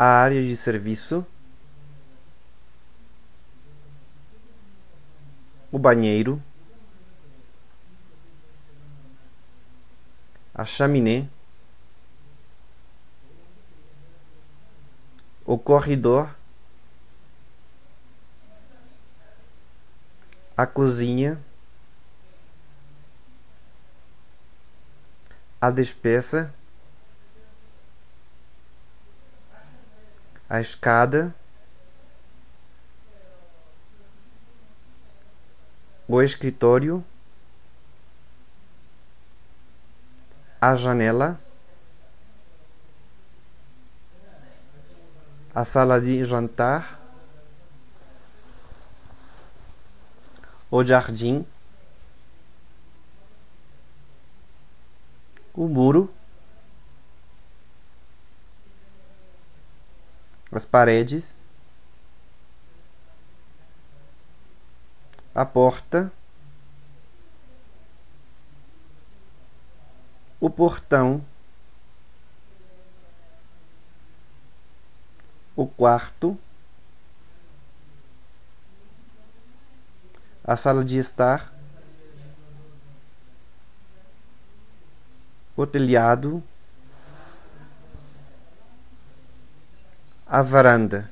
a área de serviço, o banheiro, a chaminé, o corredor, a cozinha, a despeça, a escada, o escritório, a janela, a sala de jantar, o jardim, o muro, as paredes, a porta, o portão, o quarto, a sala de estar, o telhado, a varanda.